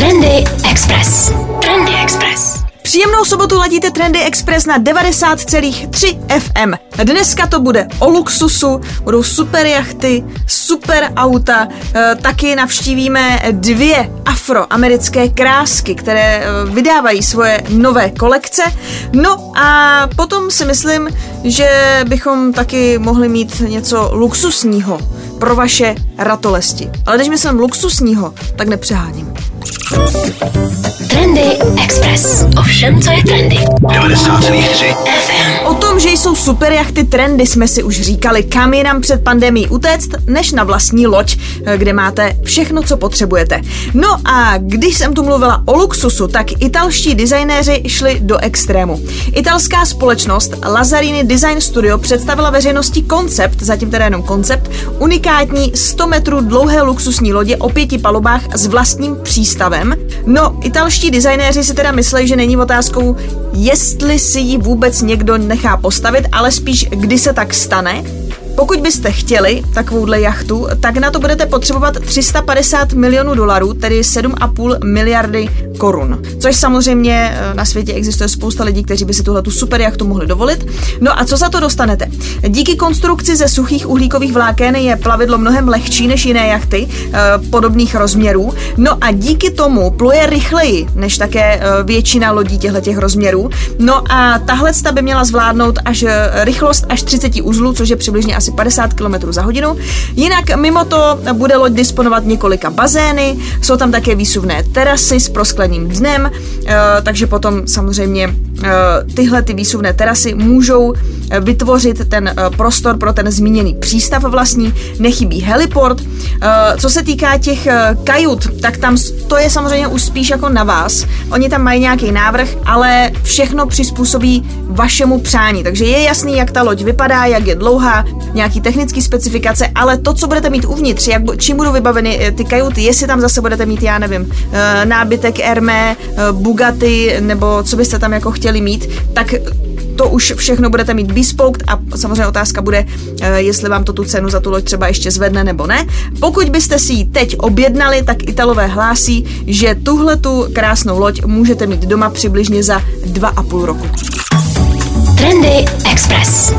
Trendy Express. Trendy Express. Příjemnou sobotu ladíte Trendy Express na 90,3 FM. Dneska to bude o luxusu, budou super jachty, super auta, e, taky navštívíme dvě afroamerické krásky, které e, vydávají svoje nové kolekce. No a potom si myslím, že bychom taky mohli mít něco luxusního pro vaše ratolesti. Ale když myslím luxusního, tak nepřeháním. Trendy Express. Ovšem, co je trendy. 90,3 FM. O tom, že jsou super jachty trendy, jsme si už říkali, kam je nám před pandemí utéct, než na vlastní loď, kde máte všechno, co potřebujete. No a když jsem tu mluvila o luxusu, tak italští designéři šli do extrému. Italská společnost Lazzarini Design Studio představila veřejnosti koncept, zatím teda jenom koncept, unikátní 100 metrů dlouhé luxusní lodě o pěti palubách s vlastním přístavem. No, italští designéři si teda myslí, že není otázkou, jestli si ji vůbec někdo nechá postavit, ale spíš kdy se tak stane. Pokud byste chtěli takovouhle jachtu, tak na to budete potřebovat 350 milionů dolarů, tedy 7,5 miliardy korun. Což samozřejmě eh, na světě existuje spousta lidí, kteří by si tuhle tu super jachtu mohli dovolit. No a co za to dostanete? Díky konstrukci ze suchých uhlíkových vláken je plavidlo mnohem lehčí než jiné jachty eh, podobných rozměrů. No a díky tomu pluje rychleji než také eh, většina lodí těchto těch rozměrů. No a tahle by měla zvládnout až rychlost až 30 uzlů, což je přibližně asi 50 km za hodinu. Jinak mimo to bude loď disponovat několika bazény, jsou tam také výsuvné terasy s proskleným dnem, eh, takže potom samozřejmě tyhle ty výsuvné terasy můžou eh, vytvořit ten eh, prostor pro ten zmíněný přístav vlastní, nechybí heliport. Eh, Co se týká těch eh, kajut, tak tam to je samozřejmě už spíš jako na vás. Oni tam mají nějaký návrh, ale všechno přizpůsobí vašemu přání. Takže je jasný, jak ta loď vypadá, jak je dlouhá, nějaký technické specifikace, ale to, co budete mít uvnitř, jak, čím budou vybaveny eh, ty kajuty, jestli tam zase budete mít, já nevím, eh, nábytek Hermé, eh, Bugatti, nebo co byste tam jako chtěli mít, tak to už všechno budete mít bespoke a samozřejmě otázka bude, eh, jestli vám to tu cenu za tu loď třeba ještě zvedne nebo ne. Pokud byste si ji teď objednali, tak Italové hlásí, že tuhle tu krásnou loď můžete mít doma přibližně za 2,5 roku. Trendy Express.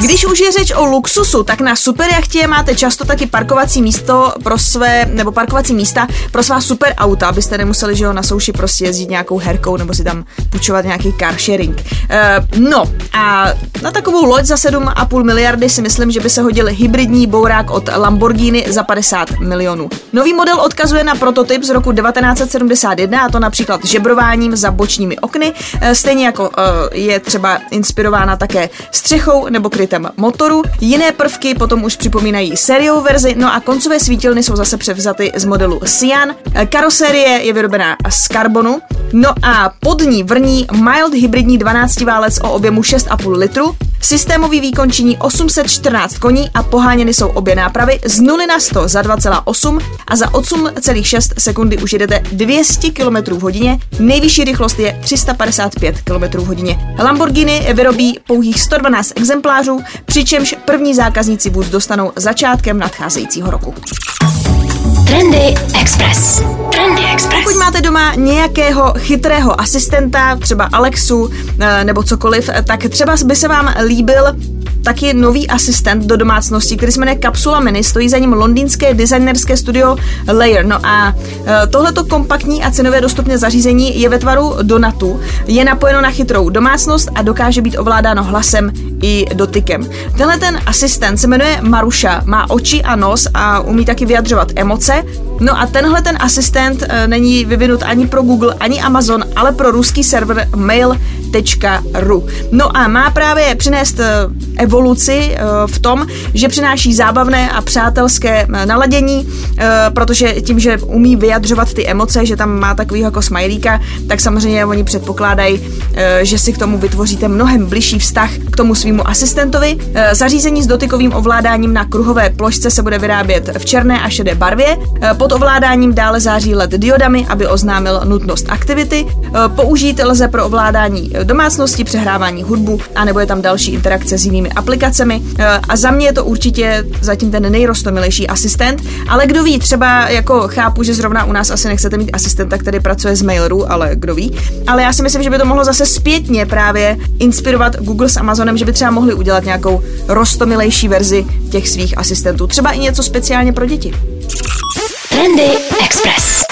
Když už je řeč o luxusu, tak na superjachtě máte často taky parkovací místo pro své, nebo parkovací místa pro svá super auta, abyste nemuseli, že jo, na souši prostě jezdit nějakou herkou nebo si tam půjčovat nějaký car sharing. E, no a na takovou loď za 7,5 miliardy si myslím, že by se hodil hybridní bourák od Lamborghini za 50 milionů. Nový model odkazuje na prototyp z roku 1971 a to například žebrováním za bočními okny, e, stejně jako e, je třeba inspirována také střechou nebo krytem motoru. Jiné prvky potom už připomínají sériovou verzi, no a koncové svítilny jsou zase převzaty z modelu Cyan. E, Karosérie je vyrobená z karbonu, no a pod ní vrní mild hybridní 12 válec o objemu 6,5 litru, Systémový výkon činí 814 koní a poháněny jsou obě nápravy z 0 na 100 za 2,8 a za 8,6 sekundy už jedete 200 km v hodině. Nejvyšší rychlost je 355 km v hodině. Lamborghini vyrobí pouhých 112 exemplářů, přičemž první zákazníci vůz dostanou začátkem nadcházejícího roku. Trendy Express. Trendy Express. Pokud máte doma nějakého chytrého asistenta, třeba Alexu eh, nebo cokoliv, eh, tak třeba by se vám líbil taky nový asistent do domácnosti, který se jmenuje Capsula Mini, stojí za ním londýnské designerské studio Layer. No a eh, tohleto kompaktní a cenově dostupné zařízení je ve tvaru donatu, je napojeno na chytrou domácnost a dokáže být ovládáno hlasem i dotykem. Tenhle ten asistent se jmenuje Maruša, má oči a nos a umí taky vyjadřovat emoce. No a tenhle ten asistent eh, není vyvinut ani pro Google, ani Amazon, ale pro ruský server mail.ru. No a má právě přinést eh, evoluci eh, v tom, že přináší zábavné a přátelské naladění, protože tím, že umí vyjadřovat ty emoce, že tam má takový jako smajlíka, tak samozřejmě oni předpokládají, že si k tomu vytvoříte mnohem bližší vztah k tomu svýmu asistentovi. Zařízení s dotykovým ovládáním na kruhové plošce se bude vyrábět v černé a šedé barvě. Pod ovládáním dále září LED diodami, aby oznámil nutnost aktivity. Eh, Použít lze pro ovládání eh, domácnosti, přehrávání hudbu, a nebo je tam další interakce s jinými aplikacemi a za mě je to určitě zatím ten nejrostomilejší asistent, ale kdo ví, třeba jako chápu, že zrovna u nás asi nechcete mít asistenta, který pracuje z Maileru, ale kdo ví. Ale já si myslím, že by to mohlo zase zpětně právě inspirovat Google s Amazonem, že by třeba mohli udělat nějakou rostomilejší verzi těch svých asistentů. Třeba i něco speciálně pro děti. Trendy Express.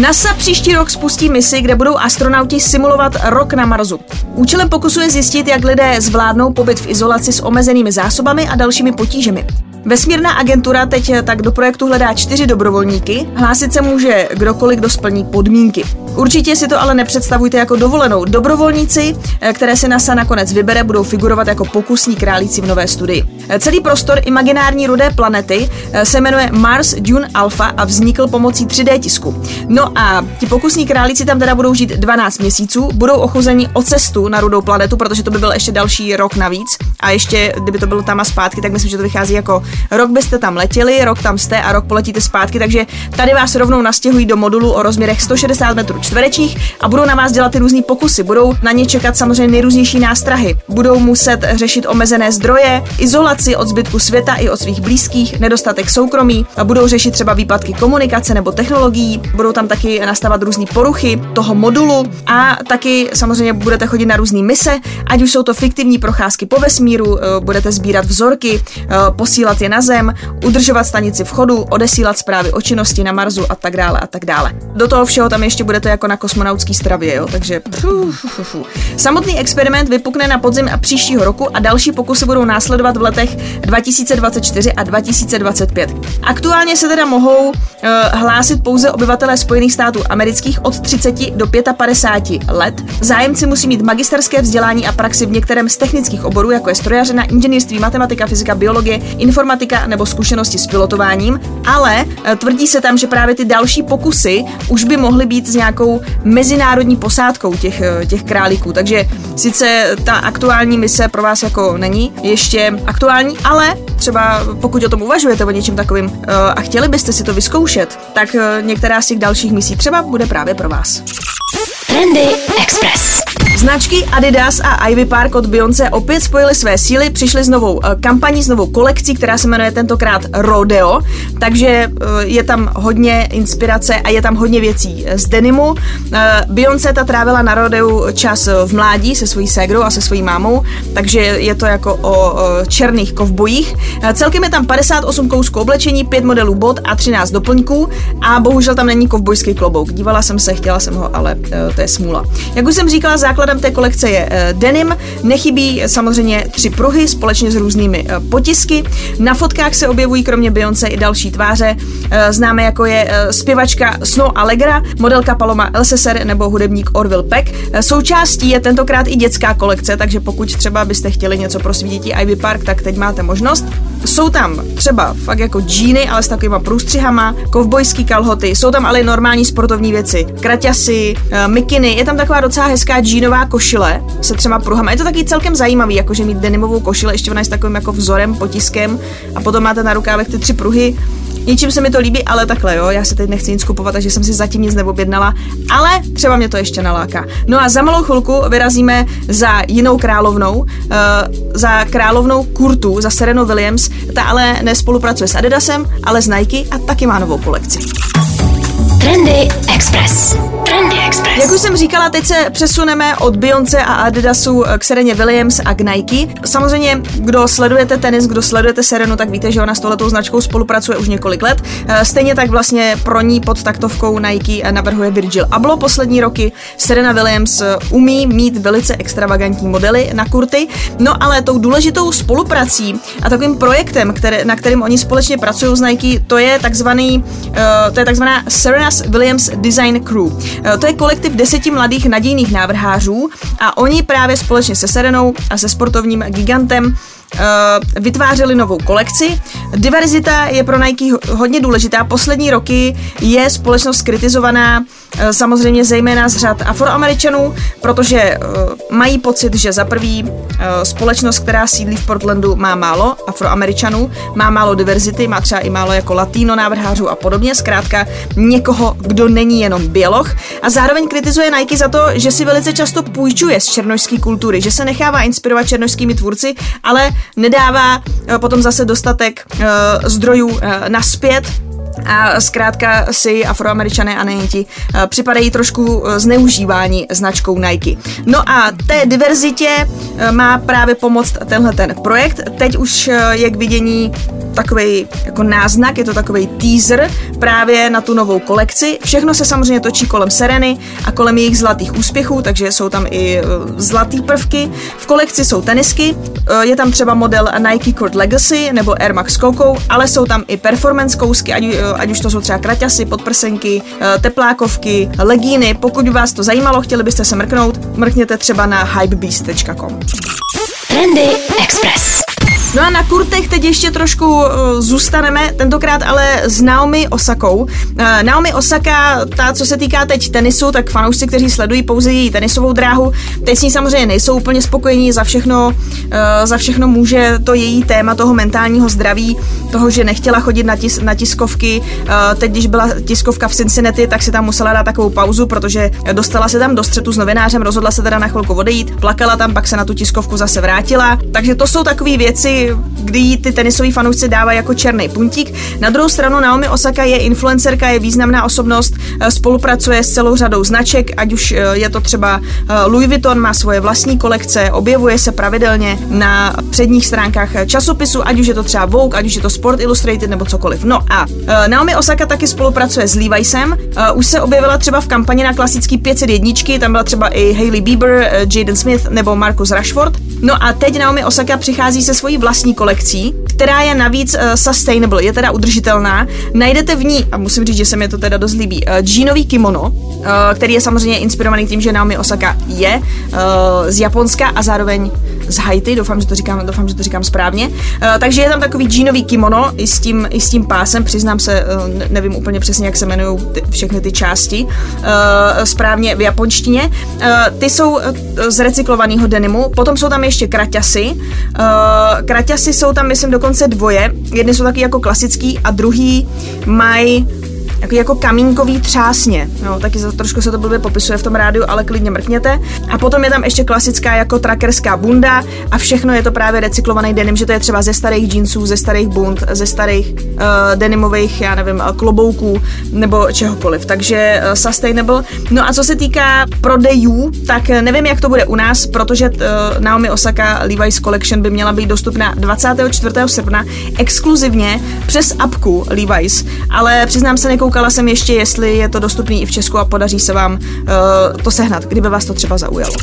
NASA příští rok spustí misi, kde budou astronauti simulovat rok na Marsu. Účelem pokusu je zjistit, jak lidé zvládnou pobyt v izolaci s omezenými zásobami a dalšími potížemi. Vesmírná agentura teď tak do projektu hledá čtyři dobrovolníky. Hlásit se může kdokoliv, kdo splní podmínky. Určitě si to ale nepředstavujte jako dovolenou. Dobrovolníci, eh, které si NASA nakonec vybere, budou figurovat jako pokusní králíci v nové studii. Eh, celý prostor imaginární rudé planety eh, se jmenuje Mars Dune Alpha a vznikl pomocí 3D tisku. No a ti pokusní králíci tam teda budou žít 12 měsíců, budou ochuzeni o cestu na rudou planetu, protože to by byl ještě další rok navíc. A ještě, kdyby to bylo tam a zpátky, tak myslím, že to vychází jako rok byste tam letěli, rok tam jste a rok poletíte zpátky, takže tady vás rovnou nastěhují do modulu o rozměrech 160 metrů čtverečních a budou na vás dělat ty různé pokusy. Budou na ně čekat samozřejmě nejrůznější nástrahy. Budou muset řešit omezené zdroje, izolaci od zbytku světa i od svých blízkých, nedostatek soukromí, a budou řešit třeba výpadky komunikace nebo technologií, budou tam taky nastavat různé poruchy toho modulu a taky samozřejmě budete chodit na různé mise, ať už jsou to fiktivní procházky po vesmíru, eh, budete sbírat vzorky, eh, posílat je na Zem, udržovat stanici v chodu, odesílat zprávy o činnosti na Marsu a tak dále a tak dále. Do toho všeho tam ještě budete jako na kosmonautský stravě, jo, takže Samotný experiment vypukne na podzim a příštího roku a další pokusy budou následovat v letech 2024 a 2025. Aktuálně se teda mohou uh, hlásit pouze obyvatelé Spojených států amerických od 30 do 55 let. Zájemci musí mít magisterské vzdělání a praxi v některém z technických oborů, jako je strojařina, inženýrství, matematika, fyzika, biologie, informatika nebo zkušenosti s pilotováním, ale uh, tvrdí se tam, že právě ty další pokusy už by mohly být s nějakou mezinárodní posádkou těch, uh, těch králíků. Takže sice ta aktuální mise pro vás jako není ještě aktuální, ale třeba pokud o tom uvažujete o něčem takovým uh, a chtěli byste si to vyzkoušet, tak některá z těch dalších misí třeba bude právě pro vás. Trendy Express. Značky Adidas a Ivy Park od Beyoncé opět spojily své síly, přišly s novou eh, kampaní, s novou kolekcí, která se jmenuje tentokrát Rodeo, takže eh, je tam hodně inspirace a je tam hodně věcí z denimu. Eh, Beyoncé ta trávila na Rodeu čas v mládí se svojí ségrou a se svojí mámou, takže je to jako o černých kovbojích. Celkem je tam 58 kousků oblečení, 5 modelů bot a 13 doplňků a bohužel tam není kovbojský klobouk. Dívala jsem se, chtěla jsem ho, ale to je smůla. Jak už jsem říkala, základ Základem té kolekce je eh, denim, nechybí samozřejmě tři pruhy společně s různými eh, potisky. Na fotkách se objevují kromě Beyoncé i další tváře, eh, známe jako je zpěvačka Snow Allegra, modelka Paloma Elsesser nebo hudebník Orville Peck. Součástí je tentokrát i dětská kolekce, takže pokud třeba byste chtěli něco pro svý děti Ivy Park, tak teď máte možnost. Jsou tam třeba fakt jako džíny, ale s takovýma průstřihama, kovbojský kalhoty, jsou tam ale normální sportovní věci, kraťasy, mikiny, je tam taková docela hezká džínová košile se třema pruhama. Je to taky celkem zajímavý, jakože mít denimovou košile, ještě ona je s takovým jako vzorem, potiskem a potom máte na rukávech ty tři pruhy. Něčím se mi to líbí, ale takhle, jo, já se teď nechci nic kupovat, takže jsem si zatím nic neobjednala, ale třeba mě to ještě naláká. No a za malou chvilku vyrazíme za jinou královnou, uh, za královnou Kurtu, za Serenu Williams, ta ale nespolupracuje s Adidasem, ale s Nike a taky má novou kolekci. Trendy Express. Trendy Express. Jak už jsem říkala, teď se přesuneme od Beyoncé a Adidasu k Sereně Williams a k Nike. Samozřejmě, kdo sledujete tenis, kdo sledujete Serenu, tak víte, že ona s tohletou značkou spolupracuje už několik let. Eh, stejně tak vlastně pro ní pod taktovkou Nike navrhuje Virgil Abloh poslední roky. Serena Williams eh, umí mít velice extravagantní modely na kurty, no ale tou důležitou spoluprací a takovým projektem, které, na kterým oni společně pracují s Nike, to je takzvaný, to je takzvaná Serena's Williams Design Crew. Eh, to je kolektiv deseti mladých nadějných návrhářů a oni právě společně se Serenou a se sportovním gigantem vytvářeli novou kolekci. Diverzita je pro Nike hodně důležitá. Poslední roky je společnost kritizovaná Eh, samozřejmě zejména z řad afroameričanů, protože uh, mají pocit, že za prvý společnost, která sídlí v Portlandu, má málo afroameričanů, má málo diverzity, má třeba i málo jako latino návrhářů a podobně, zkrátka někoho, kdo není jenom běloch. A zároveň kritizuje Nike za to, že si velice často půjčuje z černožské kultury, že se nechává inspirovat černožskými tvůrci, ale nedává uh, potom zase dostatek uh, zdrojů uh, naspět a zkrátka si afroameričané a nejen ti eh, připadají trošku eh, zneužívání značkou Nike. No a té diverzitě eh, má právě pomoct tenhle ten projekt. Teď už je k vidění takový jako náznak, je to takový teaser právě na tu novou kolekci. Všechno se samozřejmě točí kolem Sereny a kolem jejich zlatých úspěchů, takže jsou tam i zlatý prvky. V kolekci jsou tenisky, je tam třeba model Nike Court Legacy nebo Air Max Coco, ale jsou tam i performance kousky, ať ať už to jsou třeba kraťasy, podprsenky, teplákovky, legíny. Pokud by vás to zajímalo, chtěli byste se mrknout, mrkněte třeba na hypebeast.com. Trendy Express. No a na kurtech teď ještě trošku uh, zůstaneme, tentokrát ale s Naomi Osakou. Uh, Naomi Osaka, ta, co se týká teď tenisu, tak fanoušci, kteří sledují pouze její tenisovou dráhu, teď s ní samozřejmě nejsou úplně spokojení, za všechno, uh, za všechno může to její téma toho mentálního zdraví, toho, že nechtěla chodit na, tis, na tiskovky. Uh, teď, když byla tiskovka v Cincinnati, tak si tam musela dát takovou pauzu, protože dostala se tam do střetu s novinářem, rozhodla se teda na chvilku odejít, plakala tam, pak se na tu tiskovku zase vrátila. Takže to jsou takové věci, kdy, jí ty tenisoví fanoušci dávají jako černý puntík. Na druhou stranu Naomi Osaka je influencerka, je významná osobnost, eh, spolupracuje s celou řadou značek, ať už eh, je to třeba eh, Louis Vuitton, má svoje vlastní kolekce, objevuje se pravidelně na předních stránkách časopisu, ať už je to třeba Vogue, ať už je to Sport Illustrated nebo cokoliv. No a Naomi Osaka taky spolupracuje s Levi'sem, už se objevila třeba v kampani na klasický 501, tam byla třeba i Hailey Bieber, Jaden Smith nebo Marcus Rashford. No a teď Naomi Osaka přichází se svojí vlastní kolekcí, která je navíc uh, sustainable, je teda udržitelná. Najdete v ní, a musím říct, že se mi to teda dost líbí, uh, džínový kimono, uh, který je samozřejmě inspirovaný tím, že Naomi Osaka je uh, z Japonska a zároveň z Haiti, doufám, že to říkám, doufám, že to říkám správně. Uh, takže je tam takový džínový kimono i s tím, i s tím pásem, přiznám se, uh, nevím úplně přesně, jak se jmenují ty, všechny ty části uh, správně v japonštině. Uh, ty jsou z recyklovaného denimu, potom jsou tam ještě kraťasy. Uh, kraťasy jsou tam, myslím, dokonce dvoje. Jedny jsou taky jako klasický a druhý mají jako, jako kamínkový třásně. No, taky za, trošku se to blbě popisuje v tom rádiu, ale klidně mrkněte. A potom je tam ještě klasická jako trackerská bunda a všechno je to právě recyklovaný denim, že to je třeba ze starých jeansů, ze starých bund, ze starých uh, denimových, já nevím, klobouků nebo čehokoliv. Takže uh, sustainable. No a co se týká prodejů, tak nevím, jak to bude u nás, protože uh, Naomi Osaka Levi's Collection by měla být dostupná 24. srpna exkluzivně přes apku Levi's, ale přiznám se, nekou Koukala jsem ještě, jestli je to dostupný i v Česku a podaří se vám uh, to sehnat, kdyby vás to třeba zaujalo.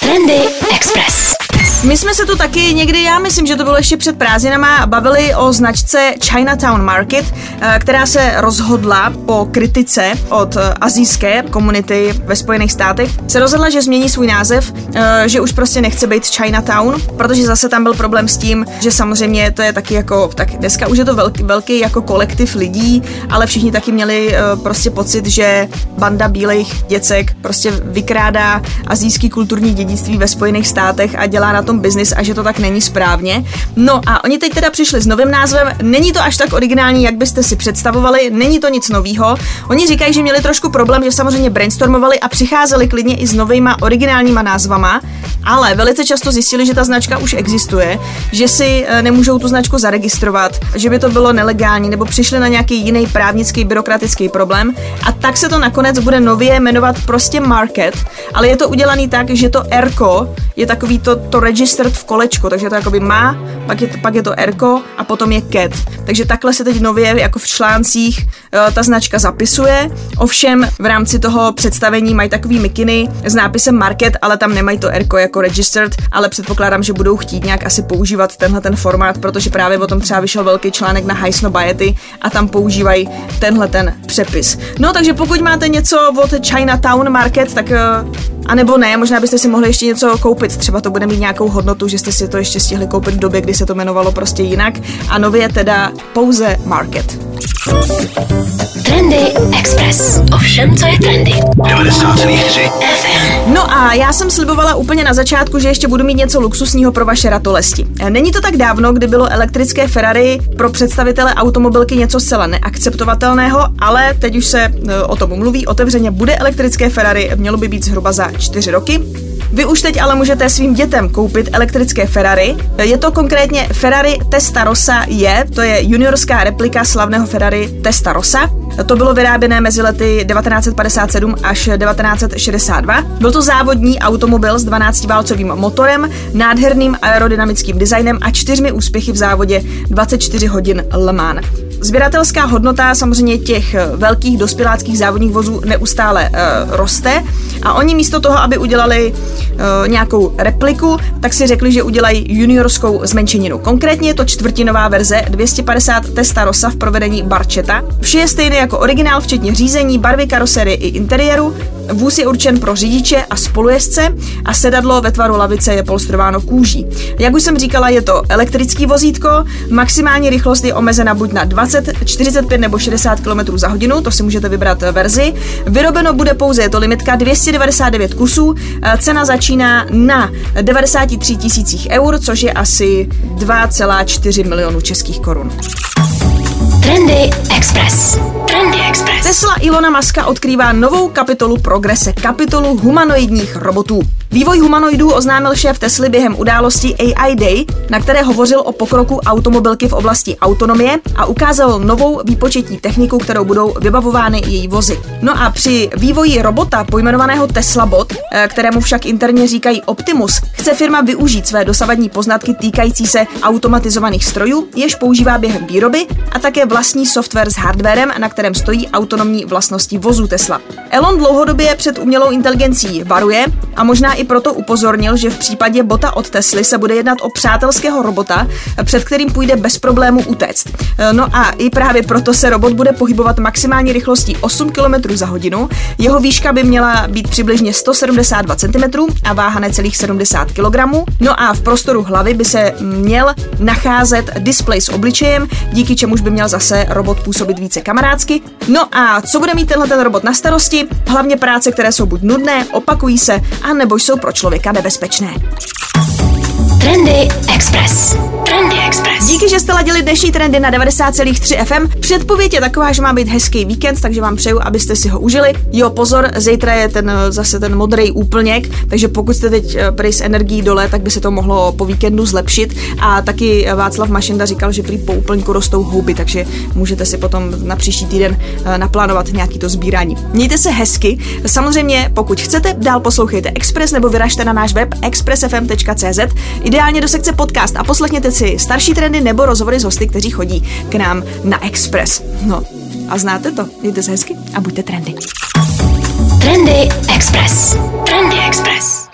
Trendy Express. My jsme se tu taky někdy, já myslím, že to bylo ještě před prázdninama, bavili o značce Chinatown Market, eh, která se rozhodla po kritice od eh, azijské komunity ve Spojených státech, se rozhodla, že změní svůj název, eh, že už prostě nechce být Chinatown, protože zase tam byl problém s tím, že samozřejmě to je taky jako, tak dneska už je to velký, velký jako kolektiv lidí, ale všichni taky měli prostě pocit, že banda bílejch děcek prostě vykrádá azijský kulturní dědictví ve Spojených státech a dělá na tom biznis a že to tak není správně. No a oni teď teda přišli s novým názvem, není to až tak originální, jak byste si představovali, není to nic novýho. Oni říkají, že měli trošku problém, že samozřejmě brainstormovali a přicházeli klidně i s novýma originálníma názvama, ale velice často zjistili, že ta značka už existuje, že si eh, nemůžou tu značku zaregistrovat, že by to bylo nelegální, nebo přišli na nějaký jiný právnický, byrokratický problém a tak se to nakonec bude nově jmenovat prostě Market, ale je to udělaný tak, že to Erko je takový to, to registered v kolečku, takže to jakoby má, pak je to, pak je to Erko a potom je Cat. Takže takhle se teď nově jako v článcích ta značka zapisuje. Ovšem v rámci toho představení mají takový mikiny s nápisem Market, ale tam nemají to Erko jako registered, ale předpokládám, že budou chtít nějak asi používat tenhle ten formát, protože právě o tom třeba vyšel velký článek na High Snobiety a tam používají tenhle ten přepis. No takže pokud máte něco od Chinatown Market, tak uh, a nebo ne, možná byste si mohli ještě něco koupit, třeba to bude mít nějakou hodnotu, že jste si to ještě stihli koupit v době, kdy se to jmenovalo prostě jinak a nově teda pouze Market. Trendy Express. Všem, co je trendy. 90,3 FM. No a já jsem slibovala úplně na začátku, že ještě budu mít něco luxusního pro vaše ratolesti. Není to tak dávno, kdy bylo elektrické Ferrari pro představitele automobilky něco zcela neakceptovatelného, ale teď už se e, o tom mluví otevřeně. Bude elektrické Ferrari, mělo by být zhruba za čtyři roky. Vy už teď ale můžete svým dětem koupit elektrické Ferrari. Je to konkrétně Ferrari Testarossa je, to je juniorská replika slavného Ferrari Testarossa. To bylo vyráběné mezi lety 1957 až 1962. Byl to závodní automobil s 12-válcovým motorem, nádherným aerodynamickým designem a čtyřmi úspěchy v závodě 24 hodin Le Mans. Sběratelská hodnota samozřejmě těch eh, velkých dospěláckých závodních vozů neustále uh, roste a oni místo toho, aby udělali uh, nějakou repliku, tak si řekli, že udělají juniorskou zmenšeninu. Konkrétně je to čtvrtinová verze 250 Testarossa v provedení Barcheta. Vše je stejné jako originál, včetně řízení, barvy karoserie i interiéru. Vůz je určen pro řidiče a spolujezdce a sedadlo ve tvaru lavice je polstrováno kůží. Jak už jsem říkala, je to elektrický vozítko, maximální rychlost je omezena buď na 20, 45 nebo 60 km za hodinu, to si můžete vybrat verzi. Vyrobeno bude pouze, je to limitka 299 kusů, cena začíná na 93 tisících eur, což je asi 2,4 milionů českých korun. Trendy Express. Trendy Express. Tesla Ilona Maska odkrývá novou kapitolu progrese, kapitolu humanoidních robotů. Vývoj humanoidů oznámil šéf Tesly během události AI Day, na které hovořil o pokroku automobilky v oblasti autonomie a ukázal novou výpočetní techniku, kterou budou vybavovány její vozy. No a při vývoji robota pojmenovaného Tesla Bot, eh, kterému však interně říkají Optimus, chce firma využít své dosavadní poznatky týkající se automatizovaných strojů, jež používá během výroby a také vlastní software s hardwarem, na kterém stojí autonomní vlastnosti vozů Tesla. Elon dlouhodobě před umělou inteligencí varuje a možná i proto upozornil, že v případě bota od Tesly se bude jednat o přátelského robota, před kterým půjde bez problému utéct. No a i právě proto se robot bude pohybovat maximální rychlostí 8 km za hodinu. Jeho výška by měla být přibližně 172 cm a váha necelých 70 kg. No a v prostoru hlavy by se měl nacházet displej s obličejem, díky čemuž by měl zase robot působit více kamarádsky. No a co bude mít tenhle ten robot na starosti? Hlavně práce, které jsou buď nudné, opakují se, a nebo jsou pro člověka nebezpečné. Trendy Express. Trendy Express. Díky, že jste ladili dnešní trendy na 90,3 FM. Předpověď je taková, že má být hezký víkend, takže vám přeju, abyste si ho užili. Jo, pozor, zítra je ten zase ten modrý úplněk, takže pokud jste teď eh, prý s energií dole, tak by se to mohlo po víkendu zlepšit. A taky Václav Mašenda říkal, že prý po úplňku rostou houby, takže můžete si potom na příští týden eh, naplánovat nějaký to sbírání. Mějte se hezky. Samozřejmě, pokud chcete, dál poslouchejte Express nebo vyražte na náš web expressfm.cz. Ideálně do sekce podcast a poslechněte si starší trendy nebo rozhovory s hosty, kteří chodí k nám na Express. No a znáte to. Mějte se hezky a buďte trendy. Trendy Express. Trendy Express.